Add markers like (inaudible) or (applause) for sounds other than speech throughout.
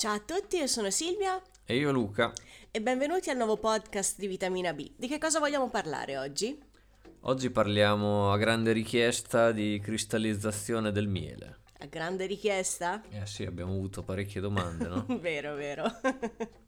Ciao a tutti, io sono Silvia E io Luca. e benvenuti al nuovo podcast di Vitamina B. Di che cosa vogliamo parlare oggi? Oggi parliamo a grande richiesta di cristallizzazione del miele. A grande richiesta? Eh sì, abbiamo avuto parecchie domande, no? (laughs) vero, vero. (laughs)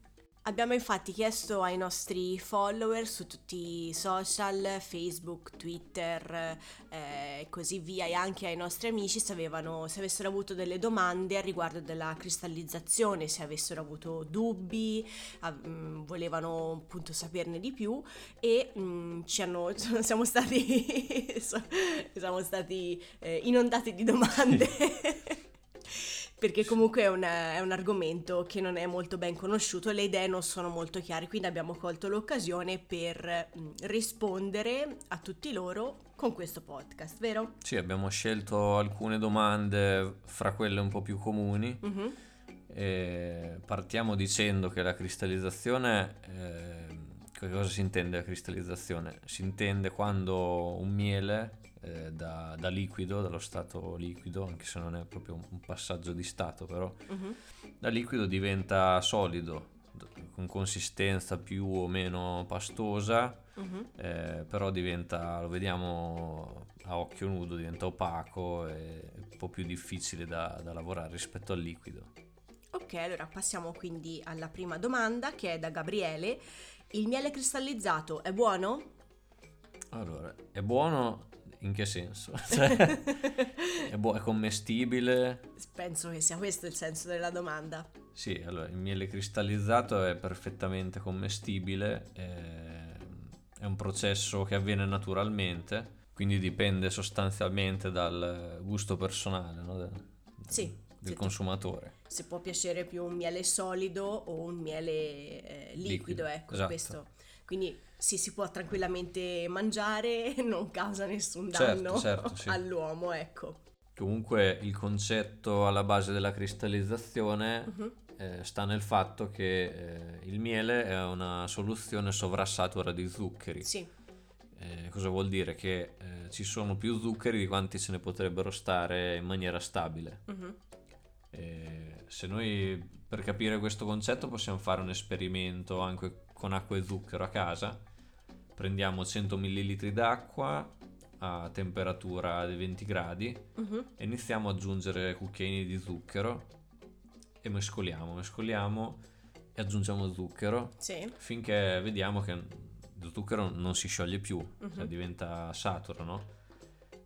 Abbiamo infatti chiesto ai nostri follower su tutti i social, Facebook, Twitter eh, e così via e anche ai nostri amici se, avevano, se avessero avuto delle domande a riguardo della cristallizzazione, se avessero avuto dubbi, a- mh, volevano appunto saperne di più e mh, ci hanno, (laughs) siamo stati, siamo stati eh, inondati di domande. (laughs) Perché comunque è un, è un argomento che non è molto ben conosciuto, le idee non sono molto chiare, quindi abbiamo colto l'occasione per mh, rispondere a tutti loro con questo podcast, vero? Sì, abbiamo scelto alcune domande fra quelle un po' più comuni. Mhm. E partiamo dicendo che la cristallizzazione, eh, cosa si intende la cristallizzazione? Si intende quando un miele eh, da, da liquido, dallo stato liquido, anche se non è proprio un passaggio di stato, però Mhm. da liquido diventa solido, con consistenza più o meno pastosa, Mhm. eh, però diventa, lo vediamo a occhio nudo, diventa opaco e un po' più difficile da, da lavorare rispetto al liquido. Ok, allora passiamo quindi alla prima domanda che è da Gabriele. Il miele cristallizzato è buono? Allora, è buono in che senso? (laughs) Cioè, è, buo- è commestibile? Penso che sia questo il senso della domanda. Sì, allora il miele cristallizzato è perfettamente commestibile, è un processo che avviene naturalmente, quindi dipende sostanzialmente dal gusto personale no? del, Sì, del consumatore. Se può piacere più un miele solido o un miele eh, liquido, Liquido, ecco, esatto. questo. Quindi sì, si può tranquillamente mangiare, (laughs) non causa nessun Certo, danno certo, sì. (laughs) all'uomo, ecco. Comunque il concetto alla base della cristallizzazione Mhm. eh, sta nel fatto che eh, il miele è una soluzione sovrassatura di zuccheri. Sì, Eh, cosa vuol dire? Che eh, ci sono più zuccheri di quanti ce ne potrebbero stare in maniera stabile. Eh, se noi per capire questo concetto possiamo fare un esperimento anche con acqua e zucchero a casa. Prendiamo 100 ml d'acqua a temperatura di 20 gradi Mhm. e iniziamo ad aggiungere cucchiaini di zucchero e mescoliamo, mescoliamo e aggiungiamo zucchero sì, finché vediamo che lo zucchero non si scioglie più, Mhm. cioè diventa saturo, no?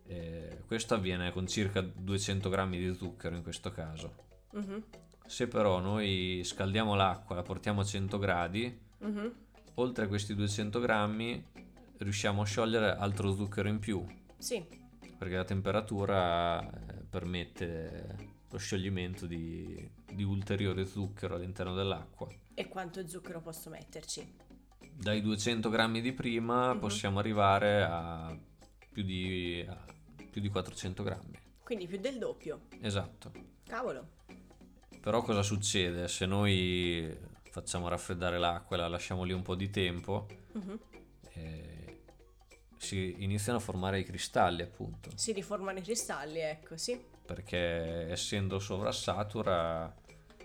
E questo avviene con circa 200 grammi di zucchero in questo caso. Mhm. Se però noi scaldiamo l'acqua, la portiamo a 100 gradi, Mhm. oltre a questi 200 grammi riusciamo a sciogliere altro zucchero in più, sì, perché la temperatura eh, permette lo scioglimento di, di ulteriore zucchero all'interno dell'acqua. e quanto zucchero posso metterci? Dai 200 grammi di prima Mhm. possiamo arrivare a più di, a più di 400 grammi. Quindi più del doppio. Esatto. Cavolo. Però cosa succede? Se noi facciamo raffreddare l'acqua e la lasciamo lì un po' di tempo, Mhm. eh, si iniziano a formare i cristalli appunto, Si riformano i cristalli, ecco, sì. perché essendo sovrassatura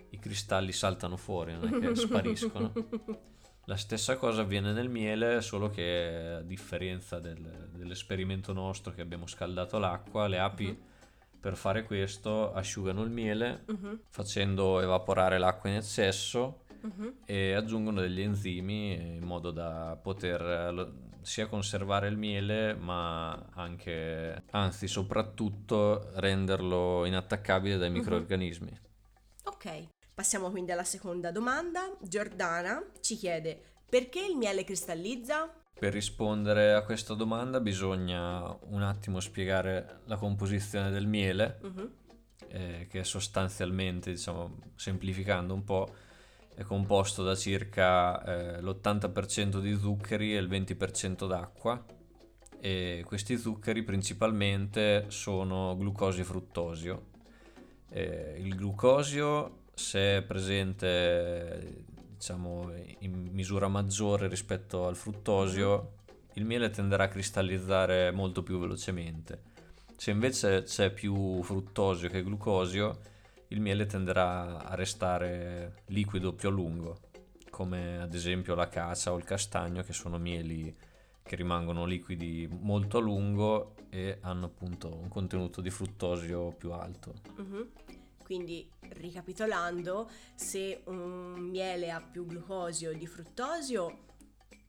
i cristalli saltano fuori, non è che spariscono. (laughs) La stessa cosa avviene nel miele, solo che a differenza del- dell'esperimento nostro che abbiamo scaldato l'acqua, le api per fare questo asciugano il miele Mhm. facendo evaporare l'acqua in eccesso Mhm. e aggiungono degli enzimi in modo da poter sia conservare il miele ma anche, anzi soprattutto renderlo inattaccabile dai Mhm. microrganismi. Ok, passiamo quindi alla seconda domanda. Giordana ci chiede perché il miele cristallizza? Per rispondere a questa domanda bisogna un attimo spiegare la composizione del miele, Mhm. eh, che sostanzialmente, diciamo, semplificando un po', è composto da circa eh, l'80% di zuccheri e il 20% d'acqua. E questi zuccheri principalmente sono glucosio e fruttosio. Eh, il glucosio, se è presente diciamo in misura maggiore rispetto al fruttosio, il miele tenderà a cristallizzare molto più velocemente. Se invece c'è più fruttosio che glucosio, il miele tenderà a restare liquido più a lungo, come ad esempio la cacia o il castagno, che sono mieli che rimangono liquidi molto a lungo e hanno appunto un contenuto di fruttosio più alto. Mhm. Quindi, ricapitolando, se un miele ha più glucosio di fruttosio,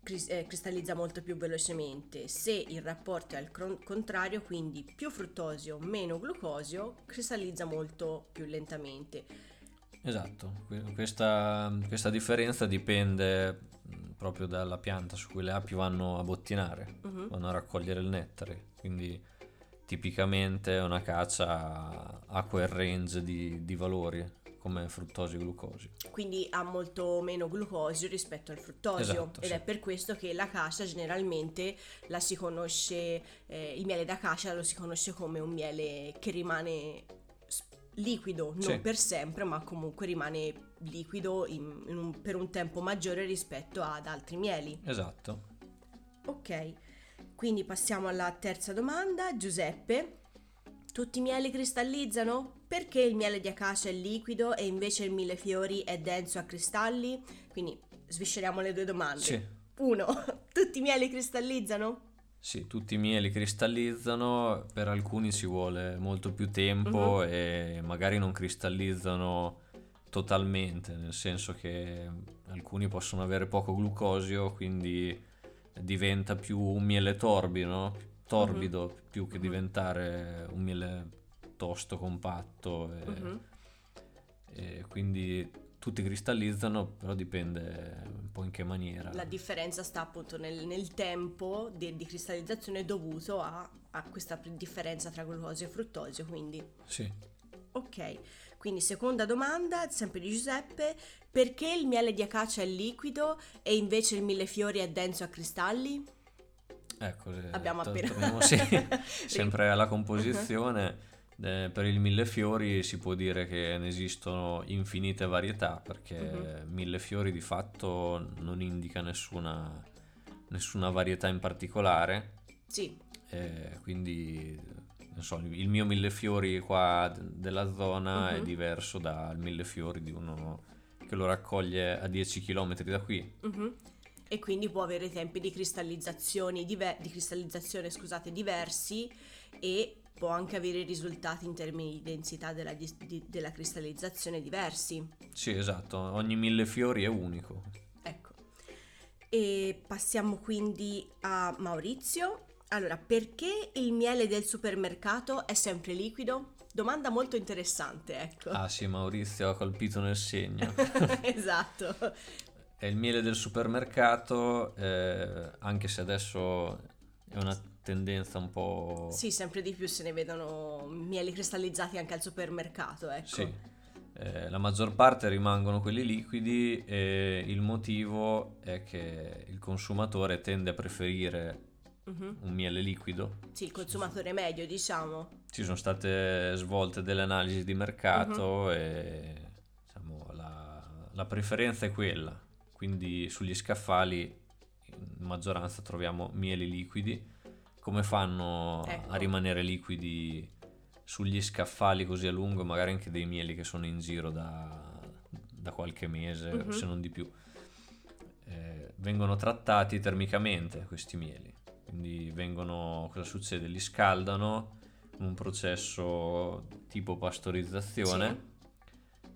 cristallizza molto più velocemente. Se il rapporto è al contrario, quindi più fruttosio, meno glucosio, cristallizza molto più lentamente. Esatto, que- questa, questa differenza dipende mh, proprio dalla pianta su cui le api vanno a bottinare, Mhm. vanno a raccogliere il nettare, quindi tipicamente una caccia ha quel range di, di valori come fruttosio e glucosio. Quindi ha molto meno glucosio rispetto al fruttosio Esatto, ed sì. è per questo che la cascia generalmente la si conosce, eh, il miele da cascia lo si conosce come un miele che rimane liquido, non Sì. per sempre, ma comunque rimane liquido in- in un- per un tempo maggiore rispetto ad altri mieli. Esatto. Ok, quindi passiamo alla terza domanda. Giuseppe, tutti i mieli cristallizzano? Perché il miele di acacia è liquido e invece il millefiori è denso a cristalli? Quindi svisceriamo le due domande. Sì, Uno, (laughs) tutti i mieli cristallizzano? sì, tutti i mieli cristallizzano, per alcuni ci vuole molto più tempo Mhm. e magari non cristallizzano totalmente, nel senso che alcuni possono avere poco glucosio, quindi diventa più un miele torbido, torbido più che Mhm. diventare un miele tosto, compatto. E, Mhm. e quindi tutti cristallizzano, però dipende un po' in che maniera. La differenza sta appunto nel, nel tempo di, di cristallizzazione dovuto a, a questa differenza tra glucosio e fruttosio, quindi Sì. Ok, quindi seconda domanda, sempre di Giuseppe, perché il miele di acacia è liquido e invece il millefiori è denso a cristalli? Ecco, Abbiamo appena... torniamo sì, (laughs) (laughs) sempre alla composizione. Eh, per il millefiori si può dire che ne esistono infinite varietà perché Mhm. millefiori di fatto non indica nessuna, nessuna varietà in particolare. Sì, eh, quindi non so, il mio millefiori qua d- della zona è Mhm. diverso dal millefiori di uno che lo raccoglie a 10 km da qui. mhm. E quindi può avere tempi di cristallizzazione, diver- di cristallizzazione scusate, diversi e può anche avere risultati in termini di densità della, dis- di- della cristallizzazione diversi. Sì, esatto, ogni millefiori è unico. Ecco. E passiamo quindi a Maurizio. Allora, perché il miele del supermercato è sempre liquido? Domanda molto interessante, ecco. Ah sì, Maurizio ha colpito nel segno. (laughs) esatto. È il miele del supermercato, eh, anche se adesso è una tendenza un po'... Sì, sempre di più se ne vedono mieli cristallizzati anche al supermercato, ecco. Sì. Eh, la maggior parte rimangono quelli liquidi e il motivo è che il consumatore tende a preferire Mhm. un miele liquido. Sì, il consumatore medio, diciamo. Ci sono state svolte delle analisi di mercato Mhm. e diciamo, la, la preferenza è quella. Quindi sugli scaffali in maggioranza troviamo mieli liquidi. Come fanno Ecco. a rimanere liquidi sugli scaffali così a lungo? Magari anche dei mieli che sono in giro da, da qualche mese, Mhm. se non di più. Eh, vengono trattati termicamente questi mieli. Quindi vengono, cosa succede? Li scaldano con un processo tipo pastorizzazione.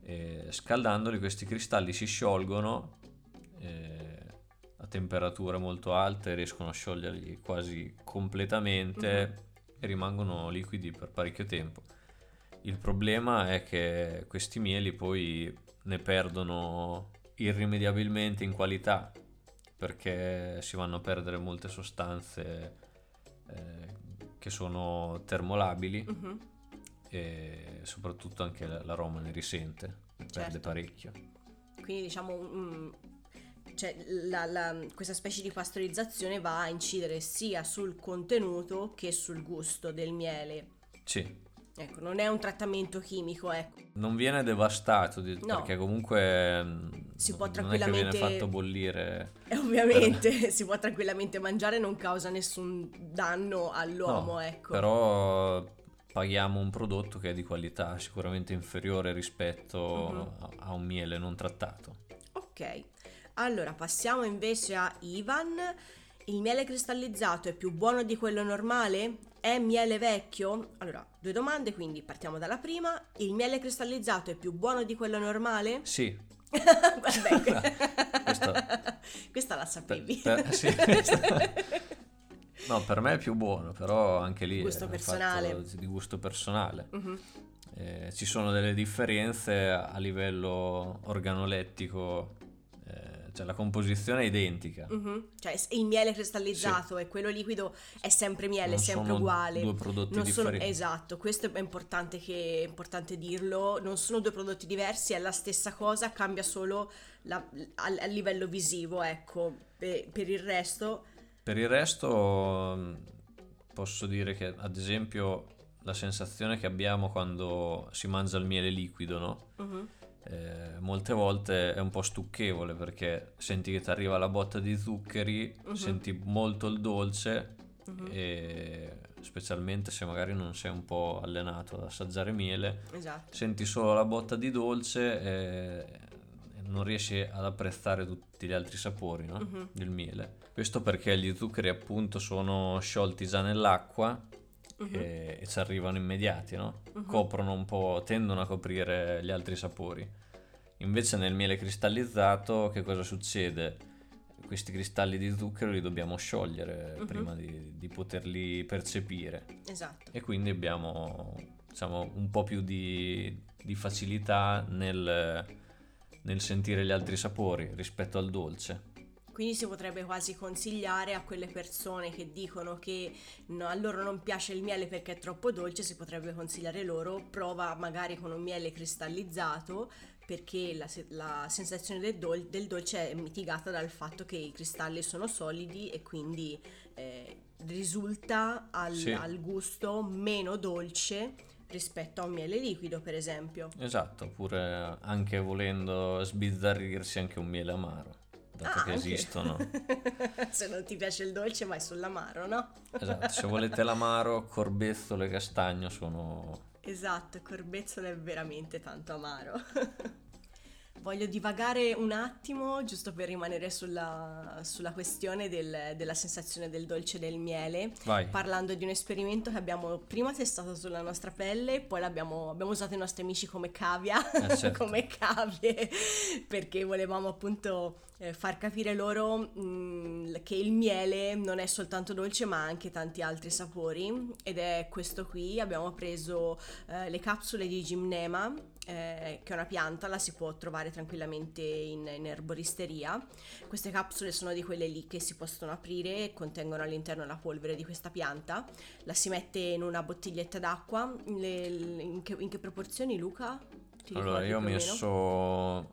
E scaldandoli questi cristalli si sciolgono a temperature molto alte, riescono a scioglierli quasi completamente e rimangono liquidi per parecchio tempo. Il problema è che questi mieli poi ne perdono irrimediabilmente in qualità perché si vanno a perdere molte sostanze eh, che sono termolabili Mhm. e soprattutto anche l'aroma ne risente, ne perde Certo. parecchio. Quindi diciamo, mm, cioè, la- la- questa specie di pastorizzazione va a incidere sia sul contenuto che sul gusto del miele. Sì, Ecco, non è un trattamento chimico, ecco. non viene devastato di- No. perché comunque mm, Si può non è che tranquillamente- viene fatto bollire. (laughs) E ovviamente (laughs) si può tranquillamente mangiare, non causa nessun danno all'uomo, No, ecco. Però paghiamo un prodotto che è di qualità sicuramente inferiore rispetto uh-huh. a, a un miele non trattato. Ok, allora passiamo invece a Ivan. Il miele cristallizzato è più buono di quello normale? È miele vecchio? Allora, due domande, quindi partiamo dalla prima. Il miele cristallizzato è più buono di quello normale? Sì. (laughs) Vabbè, (laughs) Questo... questa la sapevi. Per, per, sì, (laughs) no, per me è più buono, però anche lì gusto è personale. di gusto personale. Uh-huh. Eh, ci sono delle differenze a livello organolettico cioè la composizione è identica. Uh-huh. Cioè il miele cristallizzato sì. e quello liquido è sempre miele, non è sempre uguale. Due prodotti non differenti. Sono, esatto, questo è importante, che, è importante dirlo. Non sono due prodotti diversi, è la stessa cosa, cambia solo la, a, a, livello visivo, ecco. Per, per il resto... Per il resto mm, posso dire che ad esempio la sensazione che abbiamo quando si mangia il miele liquido, no? Uh-huh eh, molte volte è un po' stucchevole perché senti che ti arriva la botta di zuccheri, uh-huh. senti molto il dolce uh-huh. e specialmente se magari non sei un po' allenato ad assaggiare miele, esatto. senti solo la botta di dolce e non riesci ad apprezzare tutti gli altri sapori no? uh-huh. del miele. Questo perché gli zuccheri appunto sono sciolti già nell'acqua uh-huh. e, ci arrivano immediati, no? Uh-huh. Coprono un po', tendono a coprire gli altri sapori. Invece nel miele cristallizzato che cosa succede? Questi cristalli di zucchero li dobbiamo sciogliere uh-huh. prima di, di, poterli percepire. Esatto. E quindi abbiamo diciamo, un po' più di, di facilità nel, nel sentire gli altri sapori rispetto al dolce. Quindi si potrebbe quasi consigliare a quelle persone che dicono che no, a loro non piace il miele perché è troppo dolce, si potrebbe consigliare loro prova magari con un miele cristallizzato perché la, la sensazione del, dol- del, dolce è mitigata dal fatto che i cristalli sono solidi e quindi eh, risulta al, sì. al gusto meno dolce rispetto a un miele liquido, per esempio. Esatto, oppure anche volendo sbizzarrirsi anche un miele amaro dato ah, che anche. esistono. (laughs) se non ti piace il dolce vai sull'amaro, no? esatto, se volete l'amaro, corbezzolo e castagno sono... Esatto, corbezzolo è veramente tanto amaro. (laughs) Voglio divagare un attimo, giusto per rimanere sulla, sulla questione del, della sensazione del dolce del miele, Vai. parlando di un esperimento che abbiamo prima testato sulla nostra pelle, poi abbiamo usato i nostri amici come cavia, eh, certo. (laughs) come cavie, perché volevamo appunto eh, far capire loro mh, mm, che il miele non è soltanto dolce ma anche tanti altri sapori ed è questo qui, abbiamo preso eh, le capsule di Gymnema eh, che è una pianta, la si può trovare tranquillamente in, in, erboristeria. Queste capsule sono di quelle lì che si possono aprire e contengono all'interno la polvere di questa pianta. La si mette in una bottiglietta d'acqua. Le, in, che, in, che, proporzioni, Luca? Ti allora, io ho messo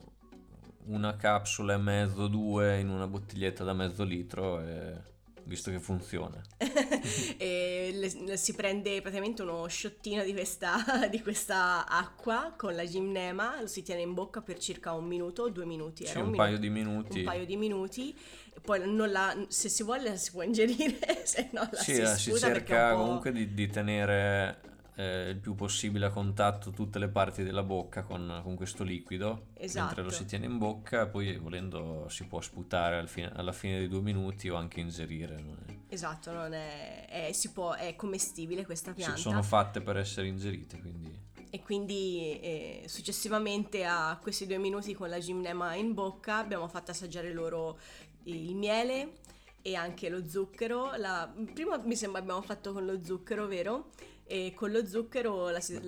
una capsula e mezzo, due in una bottiglietta da mezzo litro e visto che funziona. (laughs) le, si prende praticamente uno sciottino di questa, (laughs) di questa, acqua con la gimnema, lo si tiene in bocca per circa un minuto o due minuti. Sì, un, un minuto, paio di minuti. Un paio di minuti. Poi la, se si vuole la si può ingerire, (laughs) se no la sì, si, si cerca comunque di, di tenere eh, il più possibile a contatto tutte le parti della bocca con, con questo liquido esatto. mentre lo si tiene in bocca poi volendo si può sputare fine, alla fine dei due minuti o anche ingerire non esatto non è, è, può, è, commestibile questa pianta sì, sono fatte per essere ingerite quindi e quindi eh, successivamente a questi due minuti con la gimnema in bocca abbiamo fatto assaggiare loro il miele e anche lo zucchero la, prima mi sembra abbiamo fatto con lo zucchero vero? E con lo zucchero la si...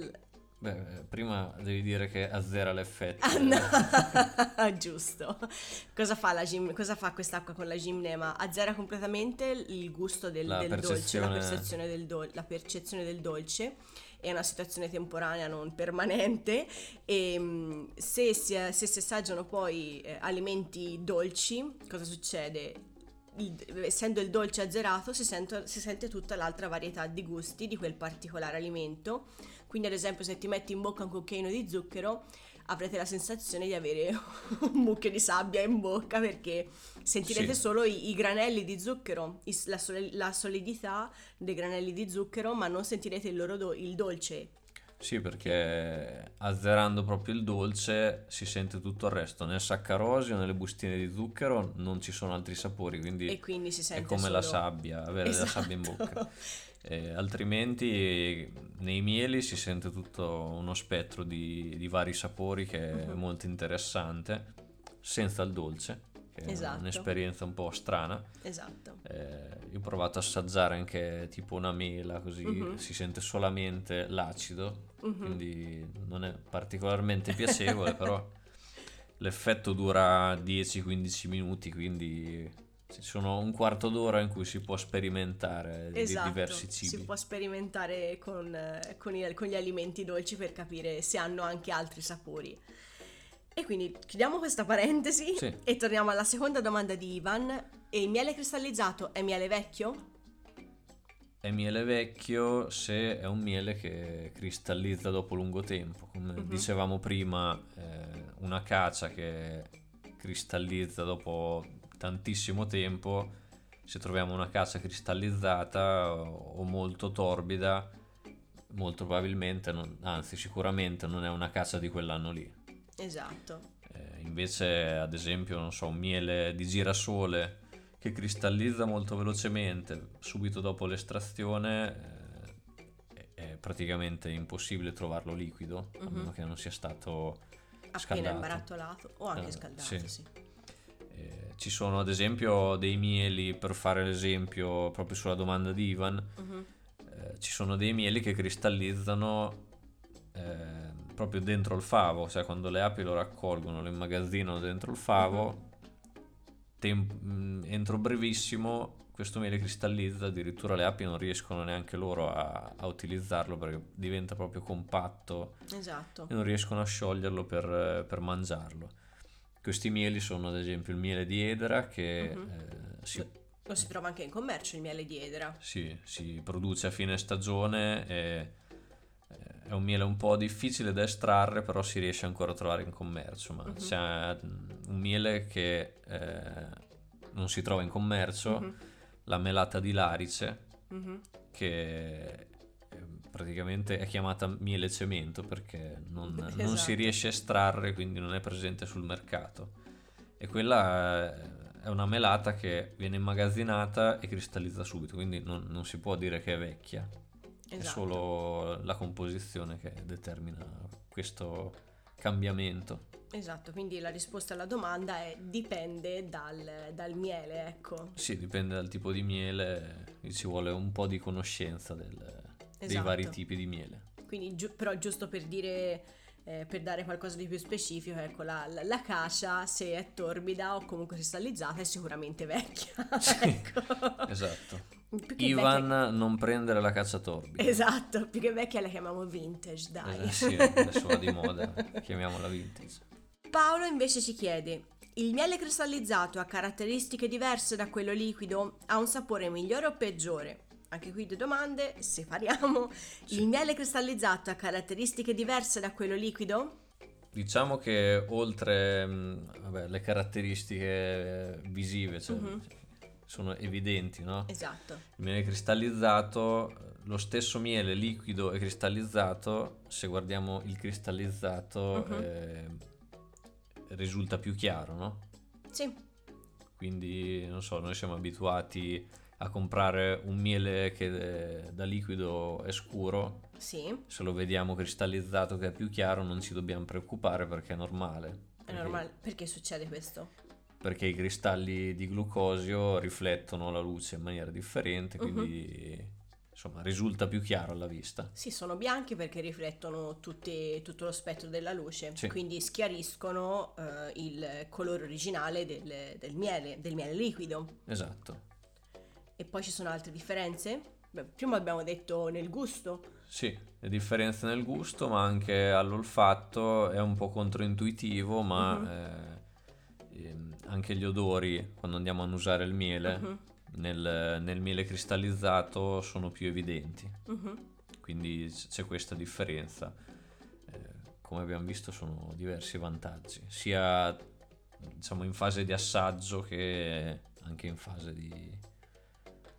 Beh, prima devi dire che azzera l'effetto. Ah, no. (laughs) Giusto. Cosa fa, la gim... Cosa fa quest'acqua con la gimnema? Azzera completamente il gusto del, del dolce, la percezione del, do... la percezione del dolce. È una situazione temporanea, non permanente. E mm, se si, se si assaggiano poi eh, alimenti dolci, cosa succede? Essendo il dolce azzerato si, sento, si sente tutta l'altra varietà di gusti di quel particolare alimento. Quindi ad esempio se ti metti in bocca un cucchiaino di zucchero avrete la sensazione di avere (laughs) un mucchio di sabbia in bocca perché sentirete Sì. solo i, i granelli di zucchero, i- la, la solidità dei granelli di zucchero, ma non sentirete il loro do- il dolce. Sì, perché azzerando proprio il dolce si sente tutto il resto. Nel saccarosio, nelle bustine di zucchero non ci sono altri sapori, quindi E quindi si è come la solo- sabbia, avere la sabbia in Esatto. bocca. Eh, altrimenti nei mieli si sente tutto uno spettro di, di vari sapori che è Mhm. molto interessante, senza il dolce, che è Esatto. un'esperienza un po' strana. Esatto. Eh, io ho provato a assaggiare anche tipo una mela, così Mhm. si sente solamente l'acido, Mhm. quindi non è particolarmente piacevole, però l'effetto dura 10-15 minuti, quindi ci sono un quarto d'ora in cui si può sperimentare di Esatto, diversi cibi. si può sperimentare con, eh, con i- con gli alimenti dolci per capire se hanno anche altri sapori. E quindi chiudiamo questa parentesi Sì. e torniamo alla seconda domanda di Ivan. E il miele cristallizzato è miele vecchio? È miele vecchio se è un miele che cristallizza dopo lungo tempo. Come Mhm. dicevamo prima, eh, una cacia che cristallizza dopo tantissimo tempo, se troviamo una cacia cristallizzata o molto torbida, molto probabilmente, non- anzi sicuramente non è una cacia di quell'anno lì. Esatto. Eh, invece, ad esempio, non so, un miele di girasole che cristallizza molto velocemente subito dopo l'estrazione, eh, è- praticamente impossibile trovarlo liquido, a Mhm. meno che non sia stato Appena scaldato. imbarattolato o anche Eh, scaldato, sì. sì. Eh, ci sono ad esempio dei mieli, per fare l'esempio proprio sulla domanda di Ivan, eh, ci sono dei mieli che cristallizzano eh, proprio dentro il favo, cioè quando le api lo raccolgono, lo immagazzinano dentro il favo, tem- mh, entro brevissimo questo miele cristallizza, addirittura le api non riescono neanche loro a, a utilizzarlo perché diventa proprio compatto Esatto. e non riescono a scioglierlo per, per mangiarlo. Questi mieli sono ad esempio il miele di edera che Mhm. eh, si Lo si trova anche in commercio il miele di edera. sì, si produce a fine stagione e è un miele un po' difficile da estrarre, però si riesce ancora a trovare in commercio. Ma Mhm. c'è mm, un miele che eh, non si trova in commercio, Mhm. la melata di larice, Mhm. che eh, praticamente è chiamata miele cemento perché non, non si Esatto. riesce a estrarre, quindi non è presente sul mercato. E quella eh, è una melata che viene immagazzinata e cristallizza subito, quindi non, non si può dire che è vecchia, è Esatto. solo la composizione che determina questo cambiamento. Esatto, quindi la risposta alla domanda è dipende dal, dal miele, ecco. Sì, dipende dal tipo di miele, ci vuole un po' di conoscenza del- dei Esatto. vari tipi di miele. Quindi, giu- però giusto per dire, eh, per dare qualcosa di più specifico, ecco, la, la, la cascia, se è torbida o comunque cristallizzata, è sicuramente vecchia. (laughs) Sì, ecco. Esatto. Ivan, vecchia- non prendere la caccia torbida. Esatto, più che vecchia la chiamiamo vintage, dai. Eh, sì, adesso va di moda, (laughs) chiamiamola vintage. Paolo invece ci chiede: il miele cristallizzato ha caratteristiche diverse da quello liquido? Ha un sapore migliore o peggiore? Anche qui due domande, separiamo. Sì. Il miele cristallizzato ha caratteristiche diverse da quello liquido? Diciamo che oltre mh, vabbè, le caratteristiche visive, cioè, Mhm. Sono evidenti, no? Esatto. Il miele cristallizzato, lo stesso miele liquido e cristallizzato, se guardiamo il cristallizzato, Mhm. eh, risulta più chiaro, no? Sì, Quindi, non so, noi siamo abituati a comprare un miele che eh, da liquido è scuro, sì, se lo vediamo cristallizzato che è più chiaro non ci dobbiamo preoccupare perché è normale. è normale. Perché succede questo? Perché i cristalli di glucosio riflettono la luce in maniera differente, Mhm. quindi insomma risulta più chiaro alla vista. Sì, sono bianchi perché riflettono tutti- tutto lo spettro della luce, Sì. quindi schiariscono eh, il colore originale del, del miele, del miele liquido. Esatto. E poi ci sono altre differenze? Beh, prima abbiamo detto nel gusto. Sì, le differenze nel gusto, ma anche all'olfatto è un po' controintuitivo, ma Mhm. eh, ehm, anche gli odori, quando andiamo a annusare il miele, Mhm, nel, nel miele cristallizzato sono più evidenti. mhm. Quindi c'è questa differenza. Eh, come abbiamo visto sono diversi vantaggi, sia diciamo in fase di assaggio che anche in fase di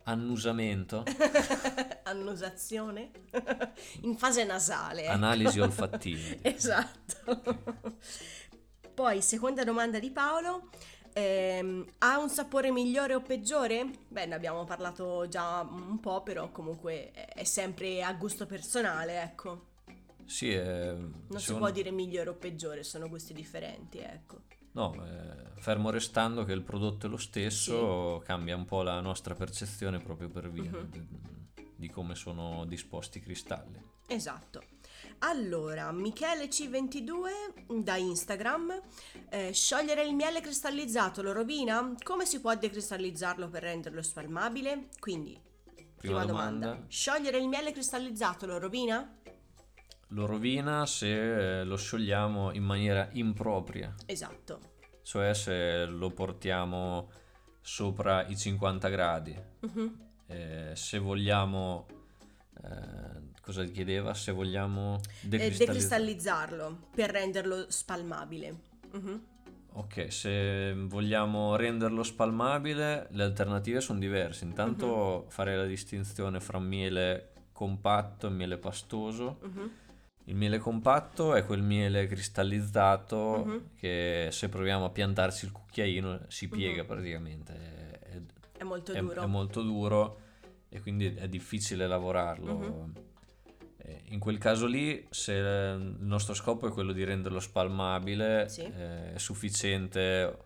annusamento. (laughs) Annusazione? (laughs) in fase nasale. Ecco. Analisi olfattiva. (laughs) esatto. Poi, seconda domanda di Paolo. Ehm, ha un sapore migliore o peggiore? Beh, ne abbiamo parlato già un po', però comunque è sempre a gusto personale, ecco. Sì, è, Non si può dire migliore o peggiore, sono gusti differenti, ecco. No, eh, fermo restando che il prodotto è lo stesso, cambia un po' la nostra percezione proprio per via Mhm. di, di come sono disposti i cristalli. Esatto. Allora, Michele C22 da Instagram, eh, sciogliere il miele cristallizzato lo rovina? Come si può decristallizzarlo per renderlo spalmabile? Quindi, prima, Prima domanda. domanda. sciogliere il miele cristallizzato lo rovina? Lo rovina se eh, lo sciogliamo in maniera impropria, Esatto. cioè se lo portiamo sopra i 50 gradi. Mhm. Eh, se vogliamo, eh, cosa chiedeva? Se vogliamo Eh, decristallizzare. decristallizzarlo per renderlo spalmabile. Mhm. Ok, se vogliamo renderlo spalmabile, le alternative sono diverse. Intanto fare la distinzione fra miele compatto e miele pastoso. Mhm. Il miele compatto è quel miele cristallizzato che se proviamo a piantarci il cucchiaino si piega praticamente. È, è- È molto è- duro. è molto duro e quindi è difficile lavorarlo. Eh, In quel caso lì, se il nostro scopo è quello di renderlo spalmabile, Sì. eh, è sufficiente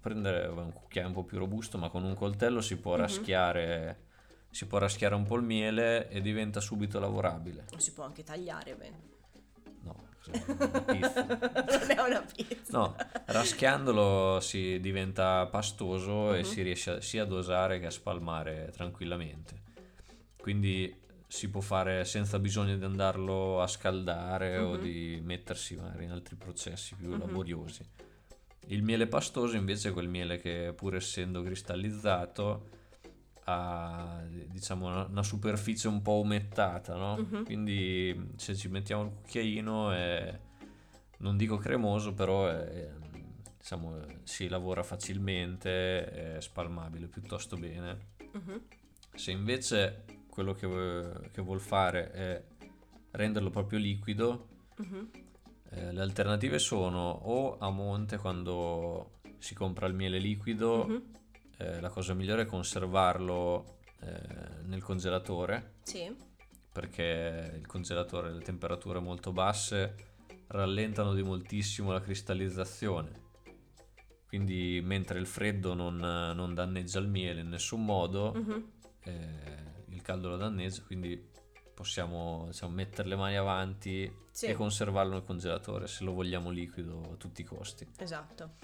prendere un cucchiaio un po' più robusto, ma con un coltello si può Mhm. raschiare, si può raschiare un po' il miele e diventa subito lavorabile. Lo si può anche tagliare bene. No, (laughs) non è una pizza. No, raschiandolo si diventa pastoso e Mhm. si riesce a- sia a dosare che a spalmare tranquillamente. Quindi si può fare senza bisogno di andarlo a scaldare o Mhm. di mettersi magari in altri processi più Mhm. laboriosi. Il miele pastoso invece è quel miele che pur essendo cristallizzato ha diciamo una, superficie un po' umettata, no? Mhm. Quindi se ci mettiamo il cucchiaino è non dico cremoso, però è- diciamo, si lavora facilmente, è spalmabile piuttosto bene. Mhm. Se invece quello che, che vuol fare è renderlo proprio liquido, Mhm. eh, le alternative sono o a monte quando si compra il miele liquido, Mhm. eh, la cosa migliore è conservarlo eh, nel congelatore Sì. perché il congelatore, le temperature molto basse rallentano di moltissimo la cristallizzazione. Quindi mentre il freddo non, non danneggia il miele in nessun modo, Mhm. eh, caldo lo danneggia, quindi possiamo diciamo, mettere le mani avanti Sì. e conservarlo nel congelatore se lo vogliamo liquido a tutti i costi. Esatto.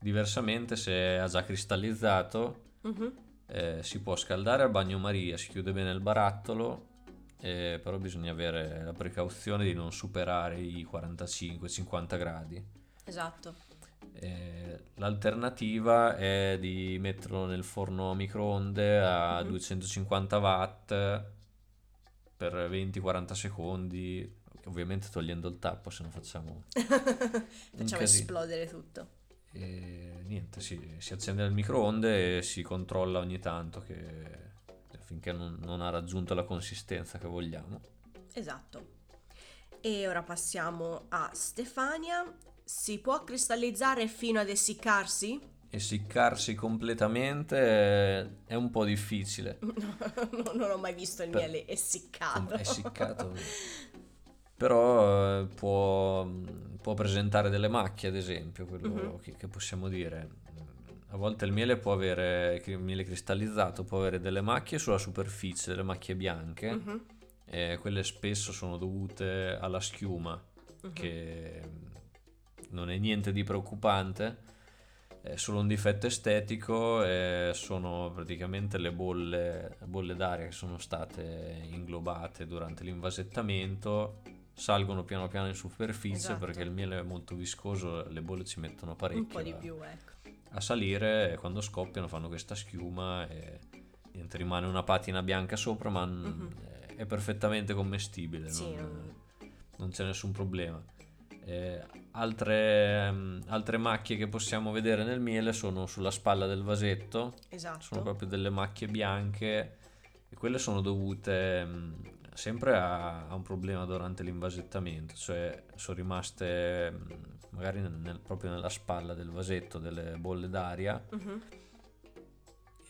Diversamente se ha già cristallizzato Mhm. eh, si può scaldare a bagnomaria, si chiude bene il barattolo, eh, però bisogna avere la precauzione di non superare i 45-50 gradi. Esatto. Eh, l'alternativa è di metterlo nel forno a microonde a Mhm. 250 watt per 20-40 secondi, ovviamente togliendo il tappo se no facciamo (laughs) Facciamo esplodere tutto. e niente, si, si accende il microonde e si controlla ogni tanto che finché non, non ha raggiunto la consistenza che vogliamo. Esatto. E ora passiamo a Stefania. Si può cristallizzare fino ad essiccarsi? Essiccarsi completamente è, un po' difficile. (laughs) No, non ho mai visto il Per- miele essiccato. Essiccato. (laughs) Però eh, può, può presentare delle macchie, ad esempio, quello Mhm. che, che possiamo dire. A volte il miele può avere, il miele cristallizzato può avere delle macchie sulla superficie, delle macchie bianche. Mhm, e quelle spesso sono dovute alla schiuma, mhm. che non è niente di preoccupante, è solo un difetto estetico e sono praticamente le bolle, bolle d'aria che sono state inglobate durante l'invasettamento, salgono piano piano in superficie Esatto. perché il miele è molto viscoso, le bolle ci mettono parecchio Un po' di a- più, ecco. a salire e quando scoppiano fanno questa schiuma e niente, rimane una patina bianca sopra ma Mhm. è perfettamente commestibile Sì, non- non c'è nessun problema Eh, altre, um, altre, macchie che possiamo vedere nel miele sono sulla spalla del vasetto, esatto. sono proprio delle macchie bianche e quelle sono dovute um, sempre a, a, un problema durante l'invasettamento, cioè sono rimaste um, magari nel, proprio nella spalla del vasetto delle bolle d'aria uh-huh.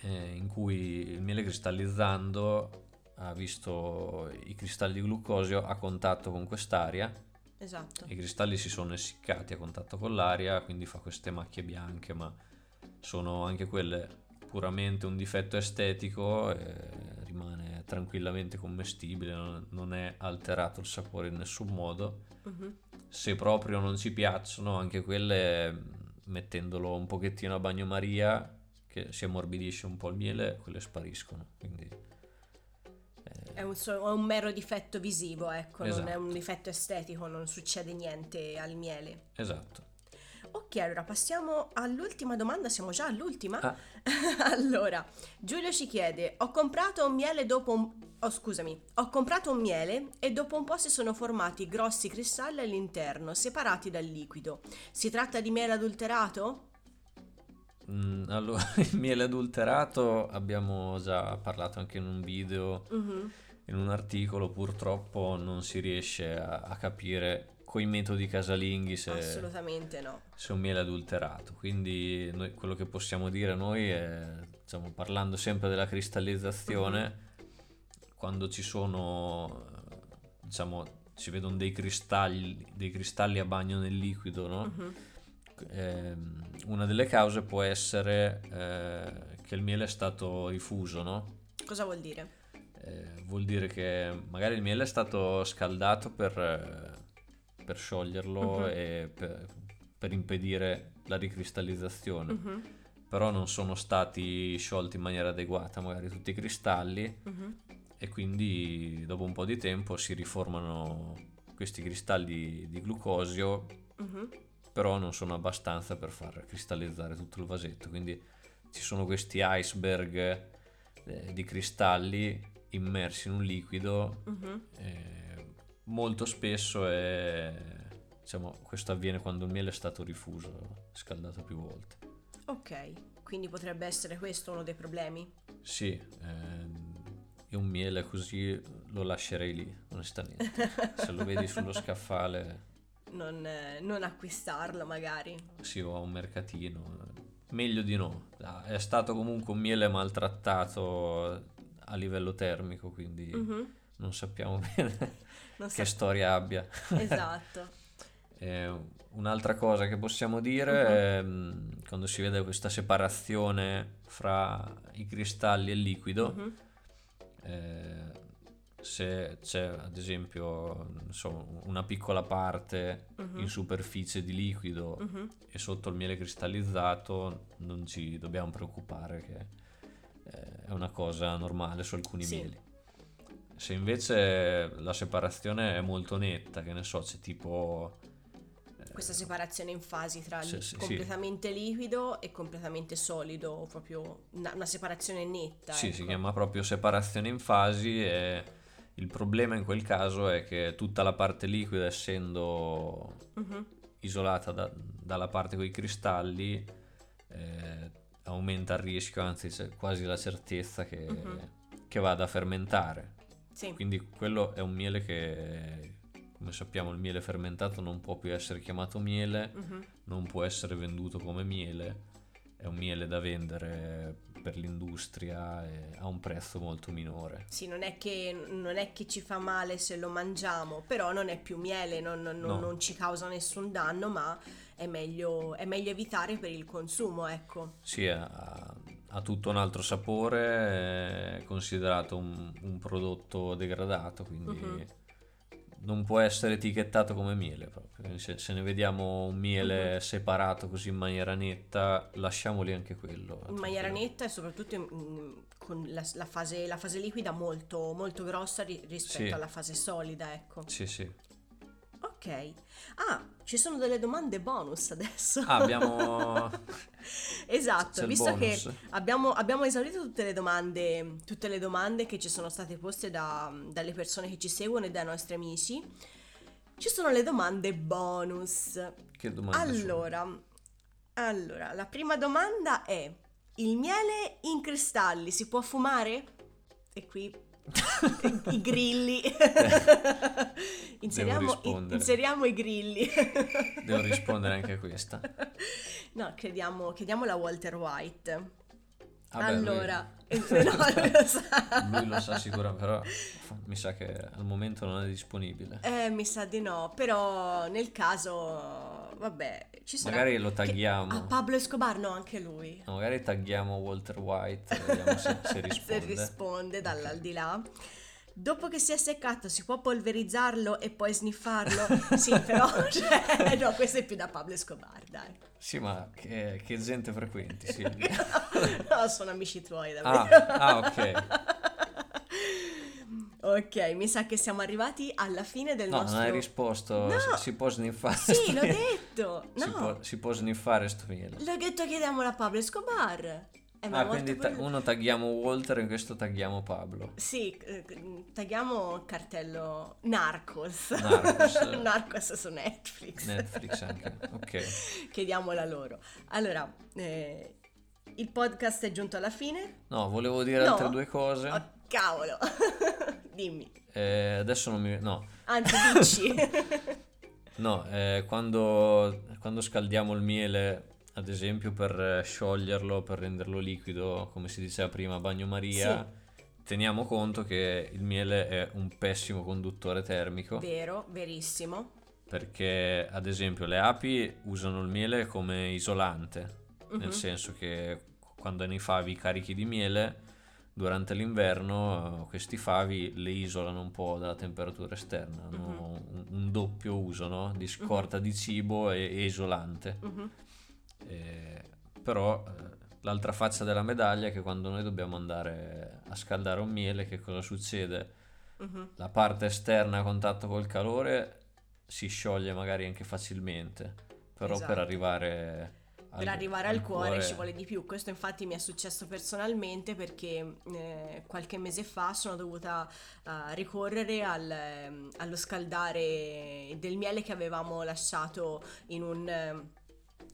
eh, in cui il miele cristallizzando ha visto i cristalli di glucosio a contatto con quest'aria Esatto. I cristalli si sono essiccati a contatto con l'aria, quindi fa queste macchie bianche, ma sono anche quelle puramente un difetto estetico, rimane tranquillamente commestibile, non, è alterato il sapore in nessun modo. Uh-huh. Se proprio non ci piacciono, anche quelle mettendolo un pochettino a bagnomaria, che si ammorbidisce un po' il miele, quelle spariscono. Quindi è un, è un, mero difetto visivo, ecco, esatto. non è un esatto. difetto estetico, non succede niente al miele. Esatto. Ok, allora passiamo all'ultima domanda, siamo già all'ultima. Ah. (laughs) allora, Giulio ci chiede: Ho comprato un miele dopo un. Oh, scusami, ho comprato un miele e dopo un po' si sono formati grossi cristalli all'interno, separati dal liquido. Si tratta di miele adulterato? Mm, allora, (laughs) il miele adulterato abbiamo già parlato anche in un video. Uh-huh in un articolo purtroppo non si riesce a, a capire con i metodi casalinghi se, Assolutamente no. se un miele adulterato. Quindi noi, quello che possiamo dire noi è, diciamo, parlando sempre della cristallizzazione, uh-huh. quando ci sono, diciamo, si vedono dei cristalli, dei cristalli a bagno nel liquido, no? Uh-huh. Eh, una delle cause può essere eh, che il miele è stato rifuso, no? Cosa vuol dire? eh, vuol dire che magari il miele è stato scaldato per, eh, per scioglierlo uh-huh. e per, per, impedire la ricristallizzazione. Uh-huh. Però non sono stati sciolti in maniera adeguata, magari tutti i cristalli, uh-huh. e quindi dopo un po' di tempo si riformano questi cristalli di glucosio, però non sono abbastanza per far cristallizzare tutto il vasetto. Quindi ci sono questi iceberg eh, di cristalli immersi in un liquido uh-huh. eh, molto spesso è, diciamo, questo avviene quando il miele è stato rifuso, scaldato più volte. Ok, quindi potrebbe essere questo uno dei problemi? Sì, ehm, io un miele così lo lascerei lì, onestamente. (laughs) Se lo vedi sullo scaffale... Non, non acquistarlo magari. Sì, o a un mercatino. Meglio di no. È stato comunque un miele maltrattato a livello termico, quindi mm-hmm. non sappiamo (laughs) bene non che sa- storia abbia. Esatto. (laughs) eh, un'altra cosa che possiamo dire uh-huh. è mm, quando si vede questa separazione fra i cristalli e il liquido, uh-huh. eh, se c'è ad esempio so, una piccola parte uh-huh. in superficie di liquido e sotto il miele cristallizzato, non ci dobbiamo preoccupare che è una cosa normale su alcuni sì. mieli. Se invece la separazione è molto netta, che ne so, c'è tipo... Eh, Questa separazione in fasi tra sì, sì, completamente liquido e completamente solido, proprio una, una separazione netta. Sì, ecco. si chiama proprio separazione in fasi e il problema in quel caso è che tutta la parte liquida, essendo uh-huh. isolata da, dalla parte con i cristalli, eh, aumenta il rischio, anzi c'è quasi la certezza che, uh-huh. che vada a fermentare. Sì. Quindi quello è un miele che, come sappiamo, il miele fermentato non può più essere chiamato miele, uh-huh. non può essere venduto come miele, è un miele da vendere per l'industria a un prezzo molto minore. Sì, non è, che, non è che ci fa male se lo mangiamo, però non è più miele, non, non, no. non ci causa nessun danno, ma è meglio, è meglio evitare per il consumo, ecco. Sì, ha, ha tutto un altro sapore, è considerato un, un prodotto degradato, quindi uh-huh. Non può essere etichettato come miele proprio. Se, se ne vediamo un miele uh-huh. separato così in maniera netta, lasciamoli anche quello. In maniera netta e soprattutto in, con la, la, fase, la, fase, liquida molto, molto grossa rispetto sì. alla fase solida, ecco. Sì, sì. Ok. Ah, ci sono delle domande bonus adesso. Ah, abbiamo... (laughs) esatto, visto che abbiamo, abbiamo, esaurito tutte le, domande, tutte le domande che ci sono state poste da, dalle persone che ci seguono e dai nostri amici, ci sono le domande bonus. Che domanda Allora, allora, la prima domanda è: il miele in cristalli si può fumare? E qui (laughs) i grilli. inseriamo, rispondere. inseriamo i grilli. Devo rispondere anche a questa. No, chiediamo, chiediamo la Walter White. Vabbè, allora, (laughs) lui, eh, no, lui lo sa. lui lo sa sicuramente, però mi sa che al momento non è disponibile. Eh, mi sa di no, però nel caso, vabbè, ci sarà. Magari lo tagghiamo. Ah, Pablo Escobar, no, anche lui. No, magari tagghiamo Walter White vediamo se, se (laughs) Se risponde. risponde Ok. dall'aldilà. Dopo che si è seccato si può polverizzarlo e poi sniffarlo? (laughs) sì, però, (laughs) cioè, no, questo è più da Pablo Escobar, dai. Sì, ma che, che gente frequenti, Silvia? no, sono amici tuoi, ah, davvero. ah, ok. Ok, mi sa che siamo arrivati alla fine del No, nostro... non hai risposto. No. Si, si può sniffare. Sì, l'ho detto. Si, No, può, si può sniffare sto miele. l'ho detto chiediamo a Pablo Escobar. Eh, ma Ah, quindi ta- uno tagghiamo Walter e questo tagghiamo Pablo. Sì, eh, tagliamo cartello Narcos. Narcos. (laughs) Narcos su Netflix. Netflix anche. Ok. (laughs) Chiediamola loro. Allora, eh, il podcast è giunto alla fine. No, volevo dire No? altre due cose. Oh, cavolo. (laughs) Dimmi. Eh, adesso non mi... No, Anzi, (laughs) dici. no eh, quando, quando scaldiamo il miele, ad esempio per eh, scioglierlo, per renderlo liquido, come si diceva prima, bagnomaria, teniamo conto che il miele è un pessimo conduttore termico. Vero, verissimo. perché ad esempio le api usano il miele come isolante, Mhm. nel senso che quando nei favi carichi di miele durante l'inverno eh, questi favi le isolano un po' dalla temperatura esterna, hanno un, un doppio uso no? di scorta di cibo e, e isolante. Mhm. Eh, però eh, l'altra faccia della medaglia è che quando noi dobbiamo andare a scaldare un miele, che cosa succede? Mhm. la parte esterna a contatto col calore si scioglie magari anche facilmente, però Esatto. per arrivare al, Per arrivare al cuore, ci vuole di più. Questo infatti mi è successo personalmente perché eh, qualche mese fa sono dovuta eh, ricorrere al, ehm, allo scaldare del miele che avevamo lasciato in un... eh,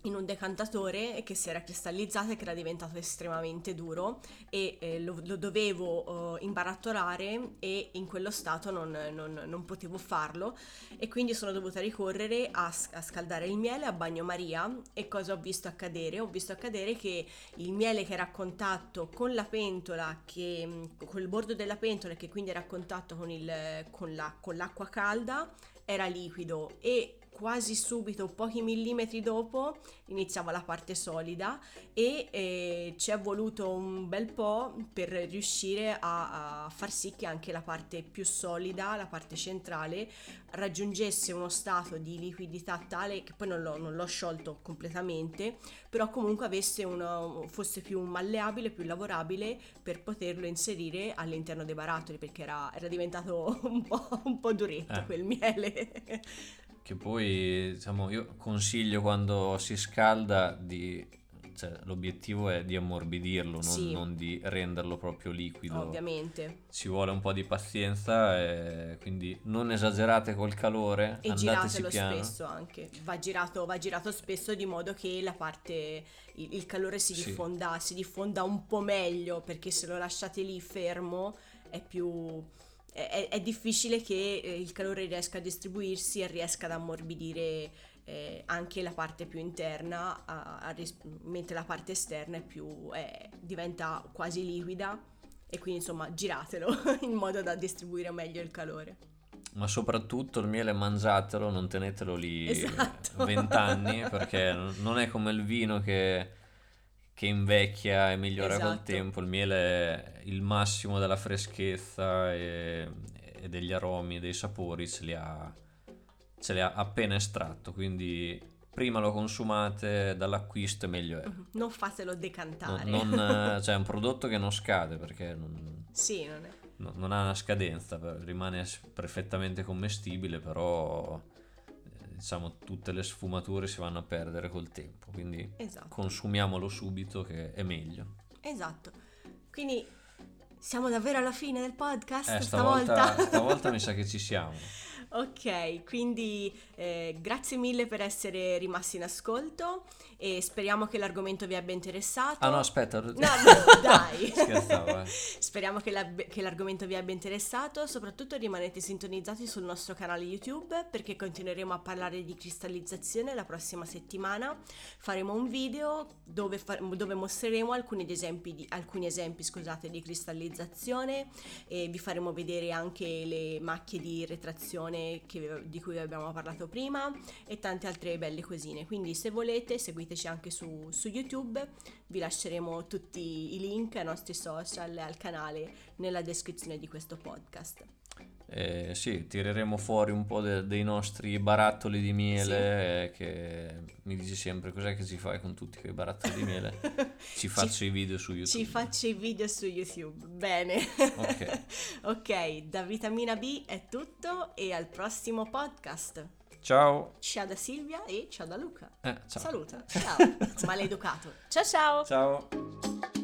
in un decantatore che si era cristallizzato e che era diventato estremamente duro e eh, lo, lo dovevo eh, imbarattolare e in quello stato non, non- non potevo farlo e quindi sono dovuta ricorrere a, a scaldare il miele a bagnomaria e cosa ho visto accadere? Ho visto accadere che il miele che era a contatto con la pentola, che, col bordo della pentola che quindi era a contatto con, il- con la- con l'acqua calda era liquido e quasi subito, pochi millimetri dopo, iniziava la parte solida e eh, ci è voluto un bel po' per riuscire a, a far sì che anche la parte più solida, la parte centrale, raggiungesse uno stato di liquidità tale che poi non l'ho, non l'ho sciolto completamente, però comunque avesse uno, fosse più malleabile, più lavorabile per poterlo inserire all'interno dei barattoli perché era, era diventato (laughs) un po', un po' duretto Eh. quel miele. Che poi, diciamo, io consiglio quando si scalda di... Cioè, l'obiettivo è di ammorbidirlo, non, Sì. non di renderlo proprio liquido. Ovviamente. Ci vuole un po' di pazienza, e quindi non esagerate col calore, E giratelo piano. spesso anche, va girato, va girato spesso di modo che la parte, il, il calore si Sì. diffonda, si diffonda un po' meglio perché se lo lasciate lì fermo è più... È, è- difficile che eh, il calore riesca a distribuirsi e riesca ad ammorbidire eh, anche la parte più interna, a- a ris- mentre la parte esterna è più, è- diventa quasi liquida e quindi insomma giratelo (laughs) in modo da distribuire meglio il calore. Ma soprattutto il miele mangiatelo, non tenetelo lì Esatto. vent'anni perché non non è come il vino che, che invecchia e migliora col Esatto. tempo. Il miele è il massimo della freschezza e, e degli aromi e dei sapori ce li ha, ce li ha appena estratto. Quindi prima lo consumate dall'acquisto meglio è. Mhm, Non fatelo Non, decantare. non, eh, (laughs) cioè è un prodotto che non scade perché non, sì, non non ha una scadenza, rimane perfettamente commestibile, però diciamo tutte le sfumature si vanno a perdere col tempo, quindi Esatto. consumiamolo subito che è meglio. Esatto. Quindi siamo davvero alla fine del podcast Eh, stavolta. stavolta, (laughs) stavolta mi sa che ci siamo. Ok, quindi eh, grazie mille per essere rimasti in ascolto e speriamo che l'argomento vi abbia interessato. Ah no, aspetta. No, dai. (laughs) Scherzavo, eh. Speriamo che, la- che l'argomento vi abbia interessato, soprattutto rimanete sintonizzati sul nostro canale YouTube perché continueremo a parlare di cristallizzazione la prossima settimana. Faremo un video dove, fa- dove mostreremo alcuni esempi, di, alcuni esempi scusate, di cristallizzazione e vi faremo vedere anche le macchie di retrazione che- di cui abbiamo parlato prima e tante altre belle cosine. Quindi se volete seguiteci anche su, su YouTube, vi lasceremo tutti i link ai nostri social e al canale nella descrizione di questo podcast. Eh, sì, tireremo fuori un po' de- dei nostri barattoli di miele eh, che mi dici sempre cos'è che ci fai con tutti quei barattoli di miele. (laughs) Ci faccio i video su YouTube. Ci faccio i video su YouTube. Bene. Ok. (laughs) ok, da Vitamina B è tutto e al prossimo podcast. Ciao. Ciao da Silvia e ciao da Luca. Eh, ciao. Saluta. (laughs) Ciao. Maleducato. Ciao ciao. Ciao.